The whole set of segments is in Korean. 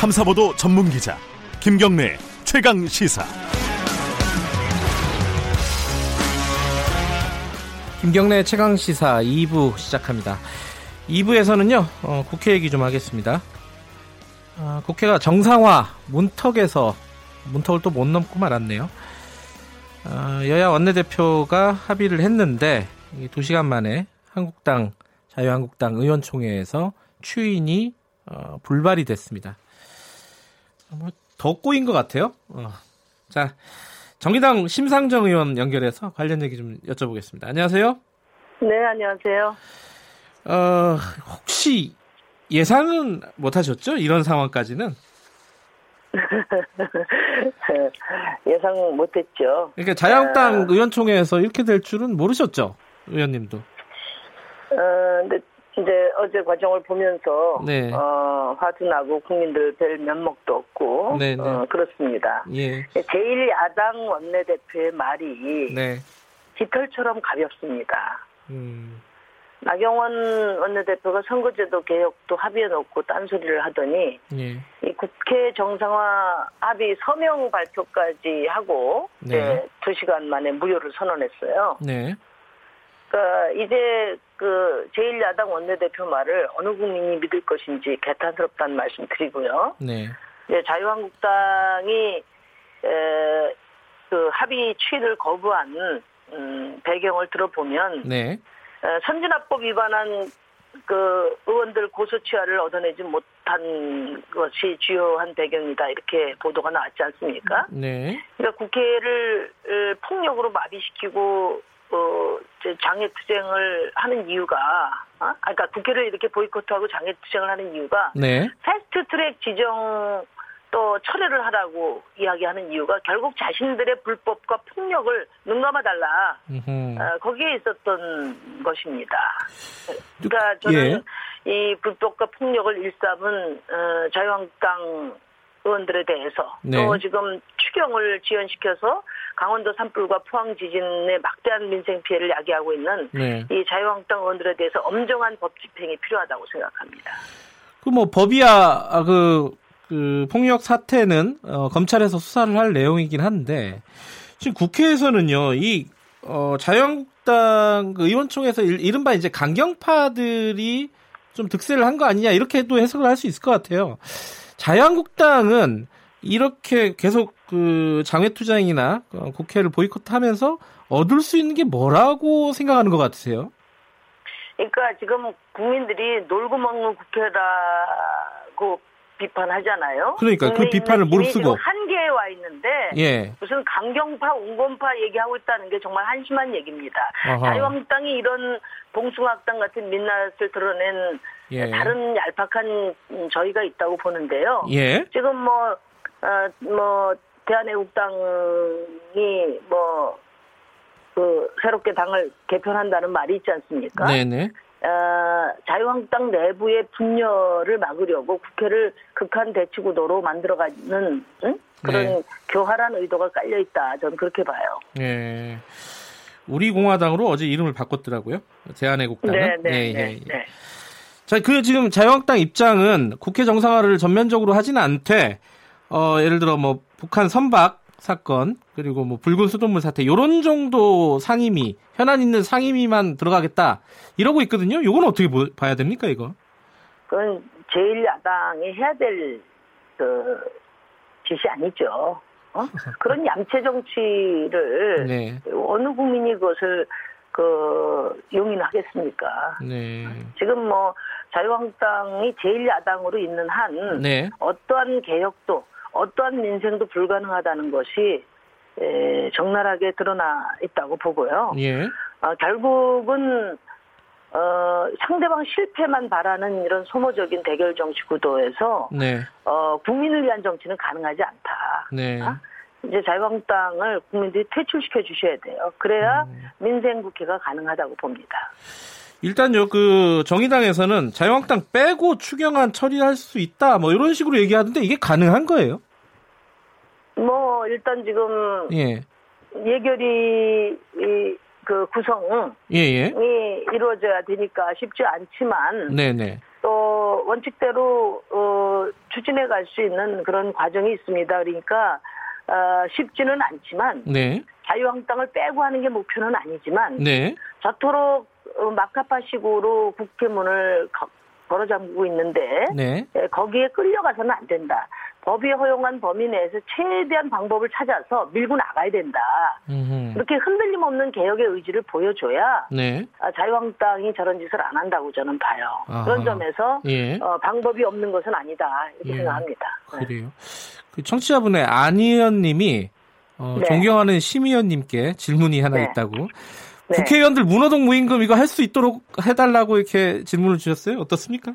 탐사보도 전문 기자 김경래 최강 시사. 김경래 최강 시사 2부 시작합니다. 2부에서는요 어, 국회 얘기 좀 하겠습니다. 어, 국회가 정상화 문턱에서 문턱을 또 못 넘고 말았네요. 어, 여야 원내대표가 합의를 했는데 2시간 만에 한국당 자유한국당 의원총회에서 추인이 어, 불발이 됐습니다. 뭐더 꼬인 것 같아요. 어. 자, 정의당 심상정 의원 연결해서 관련 얘기 좀 여쭤보겠습니다. 안녕하세요. 네, 안녕하세요. 어, 혹시 예상은 못 하셨죠? 이런 상황까지는? 예상 못 했죠. 그러니까 자유한국당 아... 의원총회에서 이렇게 될 줄은 모르셨죠? 의원님도. 어, 근데 이제 어제 과정을 보면서 네. 어, 화도 나고 국민들 별 면목도 없고 네, 네. 어, 그렇습니다. 예. 제일 야당 원내대표의 말이 네. 깃털처럼 가볍습니다. 음. 나경원 원내대표가 선거제도 개혁도 합의해 놓고 딴소리를 하더니 예. 이 국회 정상화 합의 서명 발표까지 하고 네. 두 시간 만에 무효를 선언했어요. 네. 그러니까 이제 그 제1야당 원내대표 말을 어느 국민이 믿을 것인지 개탄스럽다는 말씀 드리고요. 네. 이제 자유한국당이 에, 그 합의 취를 거부한 음, 배경을 들어보면 네. 에, 선진화법 위반한 그 의원들 고소치하를 얻어내지 못한 것이 주요한 배경이다 이렇게 보도가 나왔지 않습니까? 네. 그러니까 국회를 폭력으로 마비시키고 어, 장애 투쟁을 하는 이유가, 어? 그러니까 국회를 이렇게 보이콧하고 장애 투쟁을 하는 이유가, 네. 패스트 트랙 지정 또 철회를 하라고 이야기하는 이유가 결국 자신들의 불법과 폭력을 눈감아달라. 어, 거기에 있었던 것입니다. 그러니까 저는 예. 이 불법과 폭력을 일삼은 어, 자유한국당 의원들에 대해서 네. 또 지금 추경을 지연시켜서 강원도 산불과 포항 지진의 막대한 민생 피해를 야기하고 있는 네. 이 자유한국당 의원들에 대해서 엄정한 법 집행이 필요하다고 생각합니다. 그 뭐 법이야 아, 그, 그 폭력 사태는 어, 검찰에서 수사를 할 내용이긴 한데 지금 국회에서는요 이 어, 자유한국당 그 의원총회에서 이른바 이제 강경파들이 좀 득세를 한 거 아니냐 이렇게도 해석을 할 수 있을 것 같아요. 자유한국당은 이렇게 계속 그 장외 투쟁이나 어, 국회를 보이콧하면서 얻을 수 있는 게 뭐라고 생각하는 것 같으세요? 그러니까 지금 국민들이 놀고 먹는 국회라고 비판하자잖아요 그러니까 그 비판을 무릅쓰고 한계에 와 있는데 예. 무슨 강경파, 온건파 얘기하고 있다는 게 정말 한심한 얘기입니다. 아하. 자유한국당이 이런 봉숭아학당 같은 민낯을 드러낸 예. 다른 얄팍한 저희가 있다고 보는데요. 예. 지금 뭐, 어, 뭐, 대한애국당이 뭐, 그, 새롭게 당을 개편한다는 말이 있지 않습니까? 네네. 어, 자유한국당 내부의 분열을 막으려고 국회를 극한 대치 구도로 만들어가는 응? 그런 네. 교활한 의도가 깔려 있다. 저는 그렇게 봐요. 네. 우리 공화당으로 어제 이름을 바꿨더라고요. 대한애국당은. 네, 네, 예, 네, 예, 예. 네. 자, 그 지금 자유한국당 입장은 국회 정상화를 전면적으로 하지는 않되, 어, 예를 들어 뭐 북한 선박 사건 그리고 뭐 붉은 수돗물 사태 요런 정도 상임위 현안 있는 상임위만 들어가겠다 이러고 있거든요. 요건 어떻게 보, 봐야 됩니까 이거? 그건 제일 야당이 해야 될 그 짓이 아니죠. 어? 그런 양체 정치를 네. 어느 국민이 그것을 그 용인하겠습니까? 네. 지금 뭐 자유한국당이 제1야당으로 있는 한 네. 어떠한 개혁도 어떠한 민생도 불가능하다는 것이 에, 적나라하게 드러나 있다고 보고요. 예. 어, 결국은 어, 상대방 실패만 바라는 이런 소모적인 대결 정치 구도에서 네. 어, 국민을 위한 정치는 가능하지 않다. 네. 어? 이제 자유한국당을 국민들이 퇴출시켜 주셔야 돼요. 그래야 음. 민생 국회가 가능하다고 봅니다. 일단요, 그 정의당에서는 자유한국당 빼고 추경안 처리할 수 있다, 뭐 이런 식으로 얘기하던데 이게 가능한 거예요? 뭐 일단 지금 예. 예결이 그 구성이 예, 예. 이루어져야 되니까 쉽지 않지만, 네네. 또 원칙대로 어, 추진해 갈 수 있는 그런 과정이 있습니다. 그러니까 어, 쉽지는 않지만 네. 자유한국당을 빼고 하는 게 목표는 아니지만 네. 저토록 어, 막가파식으로 국회문을 걸어 잠그고 있는데 네. 예, 거기에 끌려가서는 안 된다. 법이 허용한 범위 내에서 최대한 방법을 찾아서 밀고 나가야 된다. 음흠. 그렇게 흔들림 없는 개혁의 의지를 보여줘야 네. 아, 자유한국당이 저런 짓을 안 한다고 저는 봐요. 아하. 그런 점에서 예. 어, 방법이 없는 것은 아니다 이렇게 예. 생각합니다. 네. 그래요. 그 청취자분의 안 의원님이 어, 네. 존경하는 심 의원님께 질문이 하나 네. 있다고. 네. 국회의원들 문호동 무임금 이거 할 수 있도록 해달라고 이렇게 질문을 주셨어요. 어떻습니까?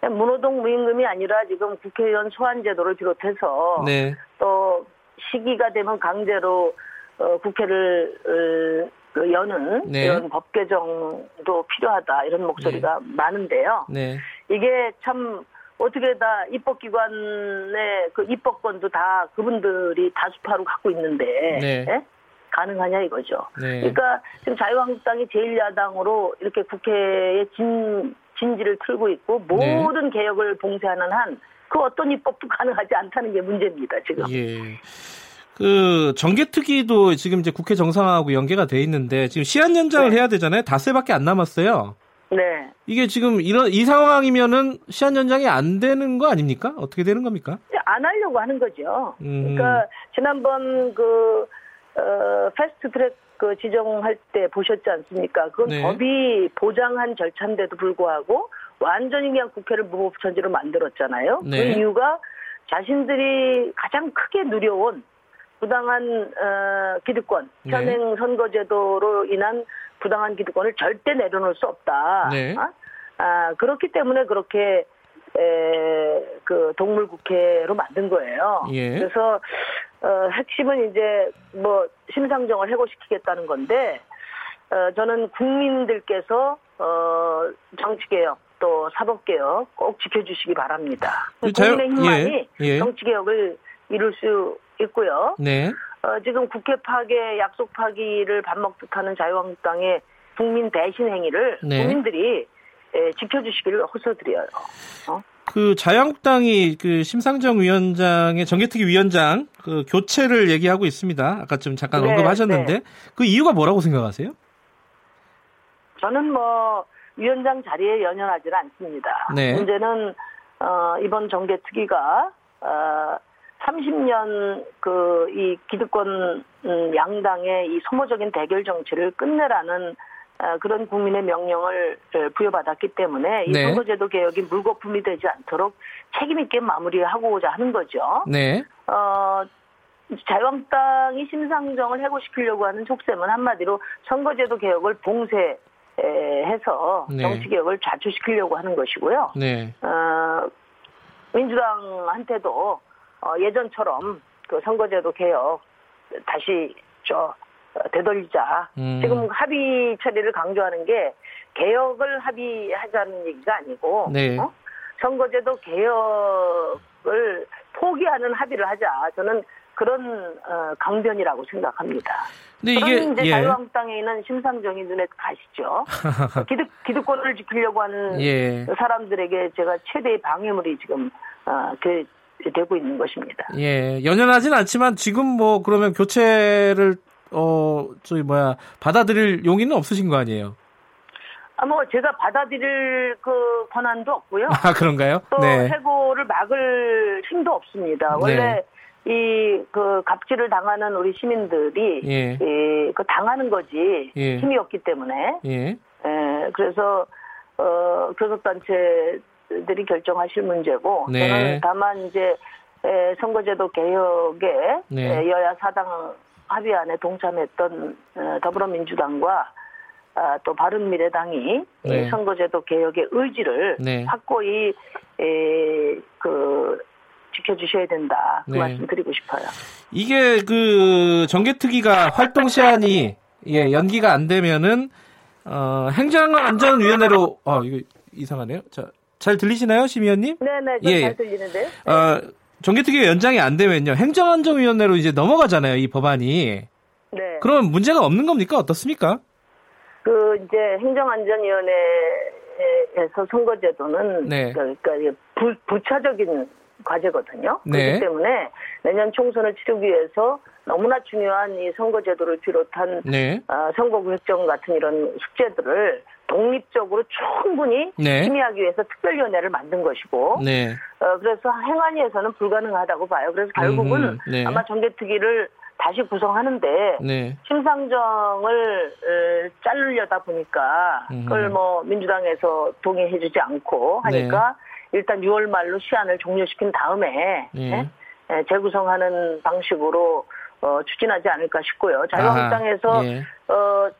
문호동 무임금이 아니라 지금 국회의원 소환 제도를 비롯해서 네. 또 시기가 되면 강제로 어, 국회를 어, 그 여는 네. 이런 법 개정도 필요하다 이런 목소리가 네. 많은데요. 네. 이게 참 어떻게 다 입법기관의 그 입법권도 다 그분들이 다수파로 갖고 있는데 네. 예? 가능하냐 이거죠. 네. 그러니까 지금 자유한국당이 제1야당으로 이렇게 국회에 진, 진지를 틀고 있고 네. 모든 네. 개혁을 봉쇄하는 한 그 어떤 입법도 가능하지 않다는 게 문제입니다 지금. 예. 그 정개특위도 지금 이제 국회 정상화하고 연계가 돼 있는데 지금 시한 연장을 네. 해야 되잖아요. 닷새밖에 안 남았어요. 네. 이게 지금 이런 이 상황이면은 시한 연장이 안 되는 거 아닙니까? 어떻게 되는 겁니까? 안 하려고 하는 거죠. 음. 그러니까 지난번 그 어, 패스트트랙 그 지정할 때 보셨지 않습니까? 그건 네. 법이 보장한 절차인데도 불구하고 완전히 그냥 국회를 무법천지로 만들었잖아요. 그 네. 그 이유가 자신들이 가장 크게 누려온 부당한 어, 기득권, 네. 현행 선거제도로 인한 부당한 기득권을 절대 내려놓을 수 없다. 네. 어? 아, 그렇기 때문에 그렇게 에, 그 동물 국회로 만든 거예요. 예. 그래서 어, 핵심은 이제 뭐 심상정을 해고시키겠다는 건데 어, 저는 국민들께서 어, 정치개혁 또 사법개혁 꼭 지켜주시기 바랍니다. 그 국민의 힘만이 예. 예. 정치개혁을 이룰 수 있고요. 네. 어, 지금 국회 파괴, 약속 파기를 밥 먹듯 하는 자유한국당의 국민 대신 행위를 네. 국민들이 예, 지켜주시기를 호소드려요. 어? 그 자유한국당이 그 심상정 위원장의 정개특위 위원장 그 교체를 얘기하고 있습니다. 아까 좀 잠깐 네, 언급하셨는데 네. 그 이유가 뭐라고 생각하세요? 저는 뭐 위원장 자리에 연연하지는 않습니다. 네. 문제는 어, 이번 정개특위가 어, 30년 그 이 기득권 음, 양당의 이 소모적인 대결 정치를 끝내라는 어, 그런 국민의 명령을 어, 부여받았기 때문에 이 네. 선거제도 개혁이 물거품이 되지 않도록 책임 있게 마무리하고자 하는 거죠. 네. 어, 자유한국당이 심상정을 해고시키려고 하는 촉셈은 한마디로 선거제도 개혁을 봉쇄 해서 네. 정치 개혁을 좌초시키려고 하는 것이고요. 네. 어, 민주당한테도 어, 예전처럼 그 선거제도 개혁 다시 저 어, 되돌리자. 음. 지금 합의 처리를 강조하는 게 개혁을 합의하자는 얘기가 아니고 네. 어? 선거제도 개혁을 포기하는 합의를 하자. 저는 그런 어, 강변이라고 생각합니다. 근데 이게 이제 예. 자유한국당에 있는 심상정이 눈에 가시죠. 기득 기득권을 지키려고 하는 예. 사람들에게 제가 최대의 방해물이 지금 어, 그, 되고 있는 것입니다. 예, 연연하진 않지만 지금 뭐 그러면 교체를 어, 저기 뭐야, 받아들일 용의는 없으신 거 아니에요? 아, 뭐, 제가 받아들일 그 권한도 없고요. 아, 그런가요? 또 네. 해고를 막을 힘도 없습니다. 네. 원래 네. 이, 그, 갑질을 당하는 우리 시민들이, 예. 이, 그, 당하는 거지, 예. 힘이 없기 때문에. 예. 예 그래서, 어, 교섭단체들이 결정하실 문제고, 네. 저는 다만 이제, 에, 선거제도 개혁에 네. 여야 사당 합의안에 동참했던 어, 더불어민주당과 아, 또 바른미래당이 네. 선거제도 개혁의 의지를 네. 확고히 에, 그 지켜주셔야 된다 그 네. 말씀 드리고 싶어요. 이게 그 정개특위가 활동 시한이 예, 연기가 안 되면은 어, 행정안전위원회로 어 이거 이상하네요. 자, 잘 들리시나요, 심의원님? 네네, 예. 잘 들리는데요. 네. 어, 정개특위 연장이 안 되면요. 행정안전위원회로 이제 넘어가잖아요, 이 법안이. 네. 그러면 문제가 없는 겁니까? 어떻습니까? 그 이제 행정안전위원회에서 선거제도는 네. 그러니까 부, 부차적인 과제거든요. 네. 그렇기 때문에 내년 총선을 치르기 위해서 너무나 중요한 이 선거제도를 비롯한 네. 어, 선거구 획정 같은 이런 숙제들을 독립적으로 충분히 네. 심의하기 위해서 특별위원회를 만든 것이고, 네. 어, 그래서 행안위에서는 불가능하다고 봐요. 그래서 결국은 음, 네. 아마 정개특위를 다시 구성하는데 네. 심상정을 어, 자르려다 보니까 그걸 뭐 민주당에서 동의해주지 않고 하니까 네. 일단 6월 말로 시한을 종료시킨 다음에 네. 네? 재구성하는 방식으로 어, 추진하지 않을까 싶고요. 자유한국당에서 예. 어,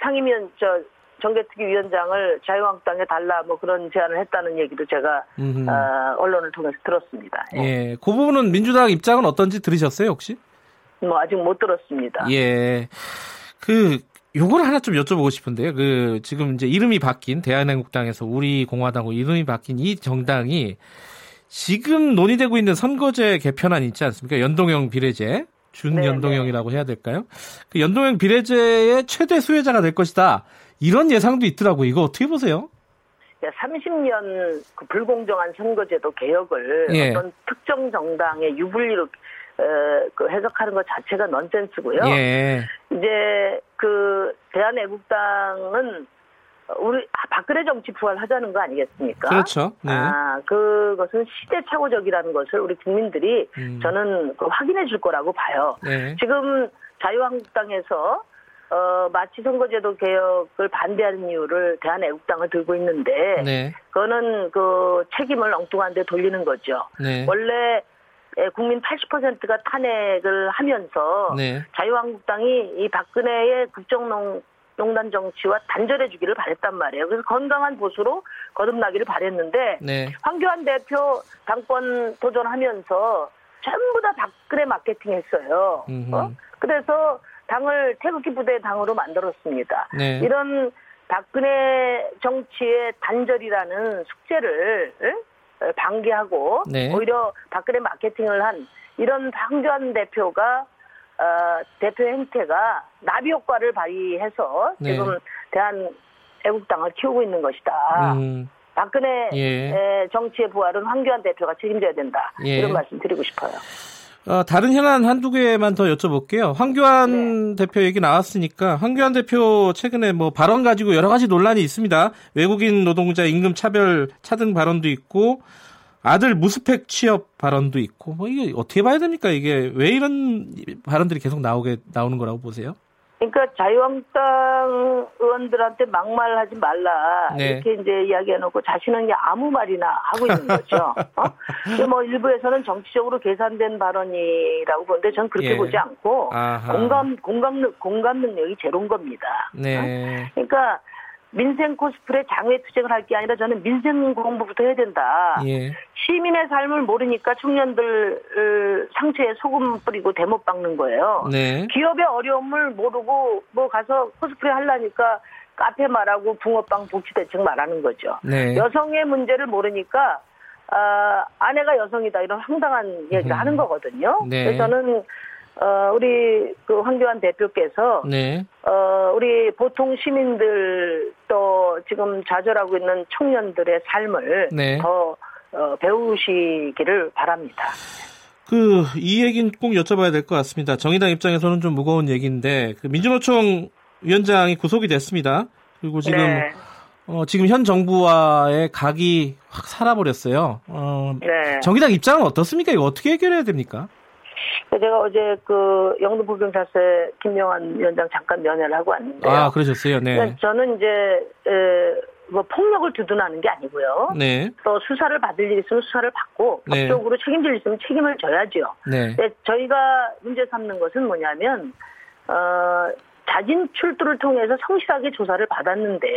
상임위원 저 정개특위 위원장을 자유한국당에 달라 뭐 그런 제안을 했다는 얘기도 제가 어, 언론을 통해서 들었습니다. 예. 예. 그 부분은 민주당 입장은 어떤지 들으셨어요 혹시? 뭐 아직 못 들었습니다. 예. 그 요거를 하나 좀 여쭤보고 싶은데요. 그 지금 이제 이름이 바뀐 대한민국당에서 우리 공화당으로 이름이 바뀐 이 정당이 지금 논의되고 있는 선거제 개편안 있지 않습니까? 연동형 비례제. 준연동형이라고 해야 될까요? 그 연동형 비례제의 최대 수혜자가 될 것이다. 이런 예상도 있더라고. 요 이거 어떻게 보세요? 30년 그 불공정한 선거제도 개혁을 예. 어떤 특정 정당의 유불리로 어, 그 해석하는 것 자체가 넌센스고요. 예. 이제 그 대한애국당은 우리 박근혜 정치 부활하자는 거 아니겠습니까? 그렇죠. 네. 아 그것은 시대착오적이라는 것을 우리 국민들이 음. 저는 그 확인해 줄 거라고 봐요. 네. 지금 자유한국당에서 어, 마치 선거제도 개혁을 반대하는 이유를 대한애국당을 들고 있는데, 네. 그거는 그 책임을 엉뚱한 데 돌리는 거죠. 네. 원래 국민 80%가 탄핵을 하면서 네. 자유한국당이 이 박근혜의 국정농 농단 정치와 단절해 주기를 바랬단 말이에요. 그래서 건강한 보수로 거듭나기를 바랬는데 네. 황교안 대표 당권 도전하면서 전부 다 박근혜 마케팅 했어요. 어? 그래서 당을 태극기 부대 당으로 만들었습니다. 네. 이런 박근혜 정치의 단절이라는 숙제를 방기하고 네. 오히려 박근혜 마케팅을 한 이런 황교안 대표가 어, 대표 행태가 나비 효과를 발휘해서 네. 지금 대한 애국당을 키우고 있는 것이다. 음. 박근혜 예. 정치의 부활은 황교안 대표가 책임져야 된다. 예. 이런 말씀 드리고 싶어요. 어, 다른 현안 한두 개만 더 여쭤볼게요. 황교안 네. 대표 얘기 나왔으니까 황교안 대표 최근에 뭐 발언 가지고 여러 가지 논란이 있습니다. 외국인 노동자 임금 차별 차등 발언도 있고 아들 무스펙 취업 발언도 있고 뭐 이게 어떻게 봐야 됩니까? 이게 왜 이런 발언들이 계속 나오게 나오는 거라고 보세요? 그러니까 자유한국당 의원들한테 막말하지 말라 네. 이렇게 이제 이야기해놓고 자신은 아무 말이나 하고 있는 거죠. 어? 뭐 일부에서는 정치적으로 계산된 발언이라고 보는데 전 그렇게 예. 보지 않고 아하. 공감 공감 공감 능력이 제로인 겁니다. 네. 어? 그러니까 민생 코스프레 장외 투쟁을 할 게 아니라 저는 민생 공부부터 해야 된다. 예. 시민의 삶을 모르니까 청년들 상처에 소금 뿌리고 대못 박는 거예요. 네. 기업의 어려움을 모르고 뭐 가서 코스프레 하려니까 카페 말하고 붕어빵 복지 대책 말하는 거죠. 네. 여성의 문제를 모르니까 아, 아내가 여성이다 이런 황당한 얘기를 음. 하는 거거든요. 네. 그래서 저는 어, 우리 그 황교안 대표께서 네. 어, 우리 보통 시민들 또 지금 좌절하고 있는 청년들의 삶을 네. 더 어, 배우시기를 바랍니다. 그 이 얘기는 꼭 여쭤봐야 될 것 같습니다. 정의당 입장에서는 좀 무거운 얘기인데 그 민주노총 위원장이 구속이 됐습니다. 그리고 지금 네. 어, 지금 현 정부와의 각이 확 살아버렸어요. 어, 네. 정의당 입장은 어떻습니까? 이거 어떻게 해결해야 됩니까? 제가 어제 그 영등포경찰서에 김명환 위원장 잠깐 면회를 하고 왔는데 아, 그러셨어요? 네. 저는 이제, 에, 뭐 폭력을 두둔하는 게 아니고요. 네. 또 수사를 받을 일 있으면 수사를 받고 네. 법적으로 책임질 일 있으면 책임을 져야죠. 네. 저희가 문제 삼는 것은 뭐냐면 어 자진 출두를 통해서 성실하게 조사를 받았는데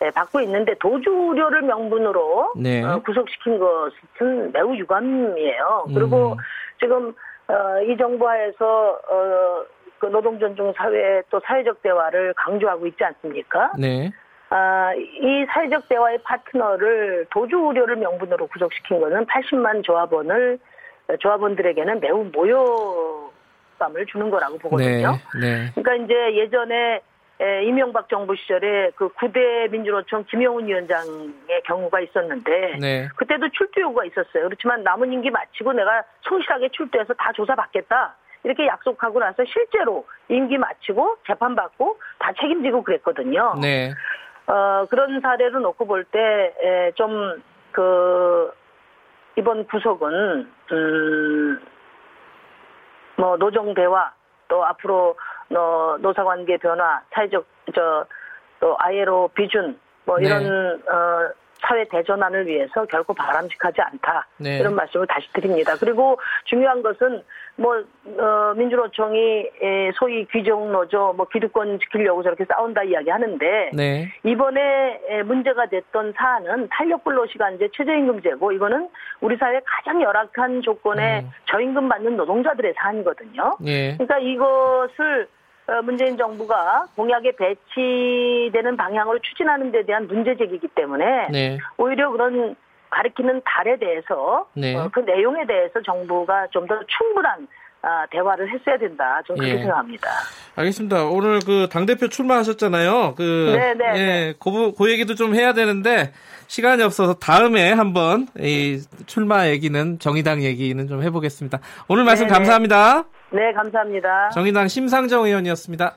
네, 받고 있는데 도주 우려를 명분으로 네. 어, 구속시킨 것은 매우 유감이에요. 그리고 음. 지금 어, 이 정부하에서 어, 그 노동 존중 사회 또 사회적 대화를 강조하고 있지 않습니까? 네. 아, 이 사회적 대화의 파트너를 도주 우려를 명분으로 구속시킨 것은 80만 조합원을 조합원들에게는 매우 모욕감을 주는 거라고 보거든요. 네, 네. 그러니까 이제 예전에 에, 이명박 정부 시절에 그 9대 민주노총 김영훈 위원장의 경우가 있었는데 네. 그때도 출두 요구가 있었어요. 그렇지만 남은 임기 마치고 내가 성실하게 출두해서 다 조사받겠다. 이렇게 약속하고 나서 실제로 임기 마치고 재판받고 다 책임지고 그랬거든요. 네. 어, 그런 사례를 놓고 볼 때 좀 그 이번 구속은 음, 뭐 노정 대화 또 앞으로 어, 노사관계 변화, 사회적 저또 아예로 비준 뭐 네. 이런 네. 어 사회 대전환을 위해서 결코 바람직하지 않다 네. 이런 말씀을 다시 드립니다. 그리고 중요한 것은 뭐 어, 민주노총이 소위 귀족 노조 뭐 기득권 지키려고 저렇게 싸운다 이야기하는데 네. 이번에 문제가 됐던 사안은 탄력근로 시간제 최저임금제고 이거는 우리 사회 가장 열악한 조건의 음. 저임금 받는 노동자들의 사안이거든요. 네. 그러니까 이것을 어, 문재인 정부가 공약에 배치되는 방향으로 추진하는 데 대한 문제 제기이기 때문에 네. 오히려 그런 가리키는 달에 대해서 네. 어, 그 내용에 대해서 정부가 좀 더 충분한 아, 대화를 했어야 된다. 저는 그렇게 예. 생각합니다. 알겠습니다. 오늘 그 당대표 출마하셨잖아요. 그, 네네. 네, 예, 네. 그, 그 얘기도 좀 해야 되는데, 시간이 없어서 다음에 한번 이 출마 얘기는, 정의당 얘기는 좀 해보겠습니다. 오늘 말씀 네네. 감사합니다. 네, 감사합니다. 정의당 심상정 의원이었습니다.